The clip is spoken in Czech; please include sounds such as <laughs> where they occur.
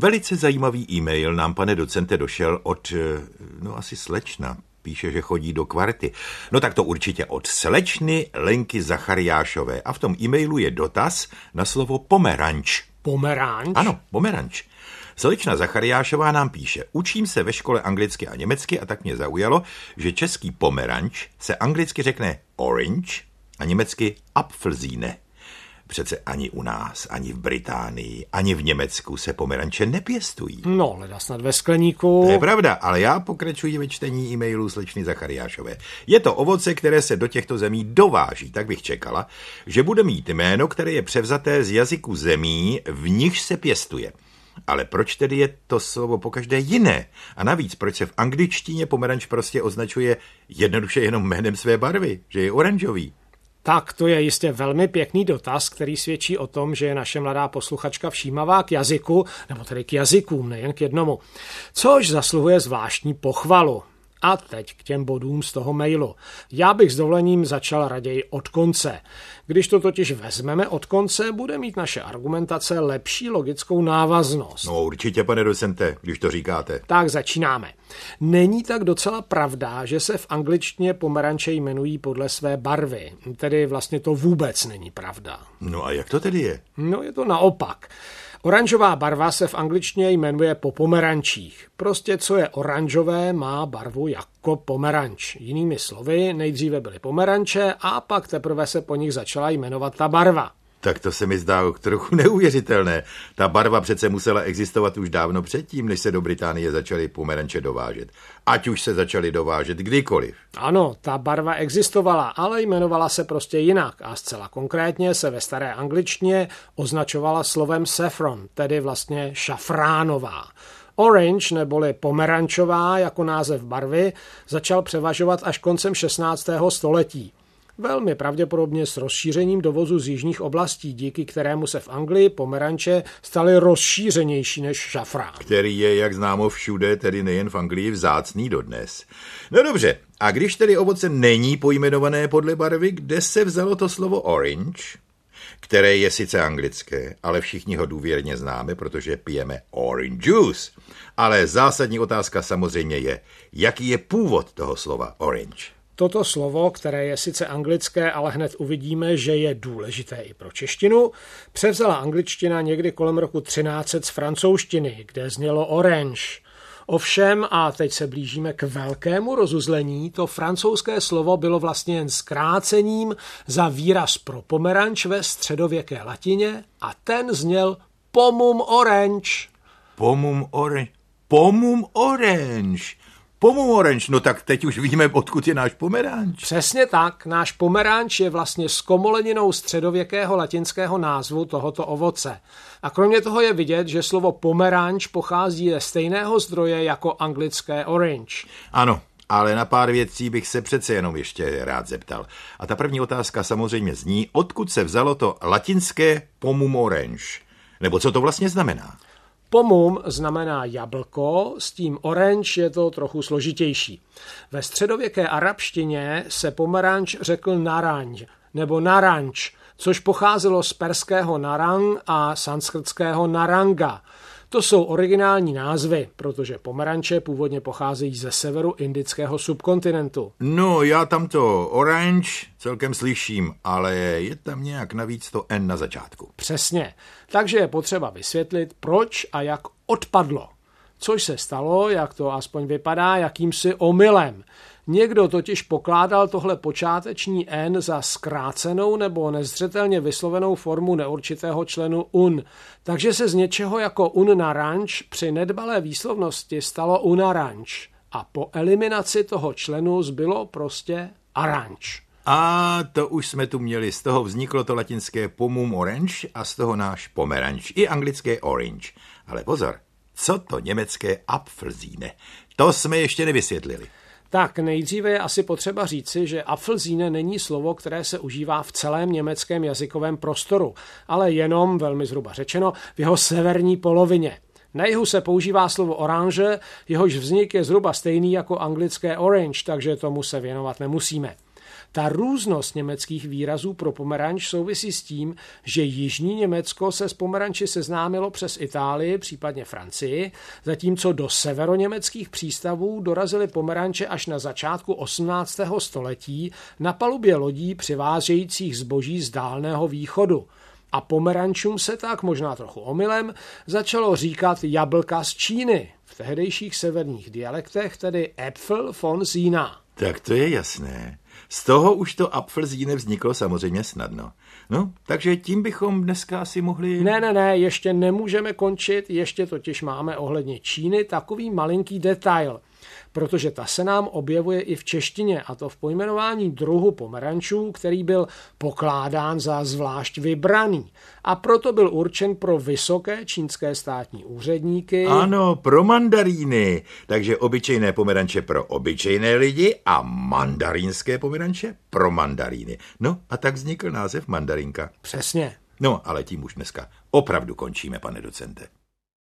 Velice zajímavý e-mail nám, pane docente, došel od, eh, no asi slečna, píše, že chodí do kvarty. No tak to určitě od slečny Lenky Zachariášové. A v tom e-mailu je dotaz na slovo pomeranč. Pomeranč? Ano, pomeranč. Slečna Zachariášová nám píše, učím se ve škole anglicky a německy a tak mě zaujalo, že český pomeranč se anglicky řekne orange a německy apfelsine. Přece ani u nás, ani v Británii, ani v Německu se pomeranče nepěstují. No, leda snad ve skleníku. To je pravda, ale já pokračuji ve čtení e-mailu slečny Zachariášové. Je to ovoce, které se do těchto zemí dováží, tak bych čekala, že bude mít jméno, které je převzaté z jazyku zemí, v nich se pěstuje. Ale proč tedy je to slovo pokaždé jiné? A navíc, proč se v angličtině pomeranč prostě označuje jednoduše jenom jménem své barvy, že je oranžový? Tak to je jistě velmi pěkný dotaz, který svědčí o tom, že je naše mladá posluchačka všímavá k jazyku, nebo tedy k jazykům, nejen k jednomu. Což zasluhuje zvláštní pochvalu. A teď k těm bodům z toho mailu. Já bych s dovolením začal raději od konce. Když to totiž vezmeme od konce, bude mít naše argumentace lepší logickou návaznost. No určitě, pane docente, když to říkáte. Tak začínáme. Není tak docela pravda, že se v angličtině pomeranče jmenují podle své barvy. Tedy vlastně to vůbec není pravda. No a jak to tedy je? No je to naopak. Oranžová barva se v angličtině jmenuje po pomerančích. Prostě co je oranžové, má barvu jako pomeranč. Jinými slovy, nejdříve byly pomeranče a pak teprve se po nich začala jmenovat ta barva. Tak to se mi zdá trochu <laughs> neuvěřitelné. Ta barva přece musela existovat už dávno předtím, než se do Británie začaly pomeranče dovážet. Ať už se začaly dovážet kdykoliv. Ano, ta barva existovala, ale jmenovala se prostě jinak a zcela konkrétně se ve staré angličtině označovala slovem saffron, tedy vlastně šafránová. Orange neboli pomerančová jako název barvy začal převažovat až koncem 16. století. Velmi pravděpodobně s rozšířením dovozu z jižních oblastí, díky kterému se v Anglii pomeranče staly rozšířenější než šafrán. Který je, jak známo, všude, tedy nejen v Anglii, vzácný dodnes. No dobře, a když tedy ovoce není pojmenované podle barvy, kde se vzalo to slovo orange? které je sice anglické, ale všichni ho důvěrně známe, protože pijeme orange juice. Ale zásadní otázka samozřejmě je, jaký je původ toho slova orange. Toto slovo, které je sice anglické, ale hned uvidíme, že je důležité i pro češtinu, převzala angličtina někdy kolem roku 1300 z francouzštiny, kde znělo orange. Ovšem, a teď se blížíme k velkému rozuzlení, to francouzské slovo bylo vlastně jen zkrácením za výraz pro pomeranč ve středověké latině a ten zněl pomum orange. Pomum orange. Pomum orange. Pomeranč, no tak teď už víme, odkud je náš pomeranč. Přesně tak, náš pomeranč je vlastně zkomoleninou středověkého latinského názvu tohoto ovoce. A kromě toho je vidět, že slovo pomeranč pochází ze stejného zdroje jako anglické orange. Ano, ale na pár věcí bych se přece jenom ještě rád zeptal. A ta první otázka samozřejmě zní, odkud se vzalo to latinské pomum orange? Nebo co to vlastně znamená? Pomum znamená jablko, s tím orange je to trochu složitější. Ve středověké arabštině se pomeranč řekl naranj nebo naranč, což pocházelo z perského narang a sanskrtského naranga. To jsou originální názvy, protože pomeranče původně pocházejí ze severu indického subkontinentu. No, já tam to orange celkem slyším, ale je tam nějak navíc to N na začátku. Přesně. Takže je potřeba vysvětlit, proč a jak odpadlo. Což se stalo, jak to aspoň vypadá, jakýmsi omylem. Někdo totiž pokládal tohle počáteční n za zkrácenou nebo nezřetelně vyslovenou formu neurčitého členu un, takže se z něčeho jako un naranč při nedbalé výslovnosti stalo unaranč a po eliminaci toho členu zbylo prostě aranč. A to už jsme tu měli, z toho vzniklo to latinské pomum orange a z toho náš pomeranč, i anglické orange. Ale pozor, co to německé Apfelsine? To jsme ještě nevysvětlili. Tak nejdříve je asi potřeba říci, že Apfelsine není slovo, které se užívá v celém německém jazykovém prostoru, ale jenom, velmi zhruba řečeno, v jeho severní polovině. Na jihu se používá slovo oranže, jehož vznik je zhruba stejný jako anglické orange, takže tomu se věnovat nemusíme. Ta různost německých výrazů pro pomeranč souvisí s tím, že jižní Německo se s pomeranči seznámilo přes Itálii, případně Francii, zatímco do severoněmeckých přístavů dorazily pomeranče až na začátku 18. století na palubě lodí přivážejících zboží z dálného východu. A pomerančům se tak, možná trochu omylem, začalo říkat jablka z Číny, v tehdejších severních dialektech, tedy Äpfel von Sina. Tak to je jasné. Z toho už to Apfelsíne vzniklo samozřejmě snadno. No, takže tím bychom dneska asi mohli... Ne, ne, ne, ještě nemůžeme končit, ještě totiž máme ohledně Číny takový malinký detail protože ta se nám objevuje i v češtině, a to v pojmenování druhu pomerančů, který byl pokládán za zvlášť vybraný. A proto byl určen pro vysoké čínské státní úředníky. Ano, pro mandaríny. Takže obyčejné pomeranče pro obyčejné lidi a mandarínské pomeranče pro mandaríny. No a tak vznikl název mandarinka. Přesně. No, ale tím už dneska opravdu končíme, pane docente.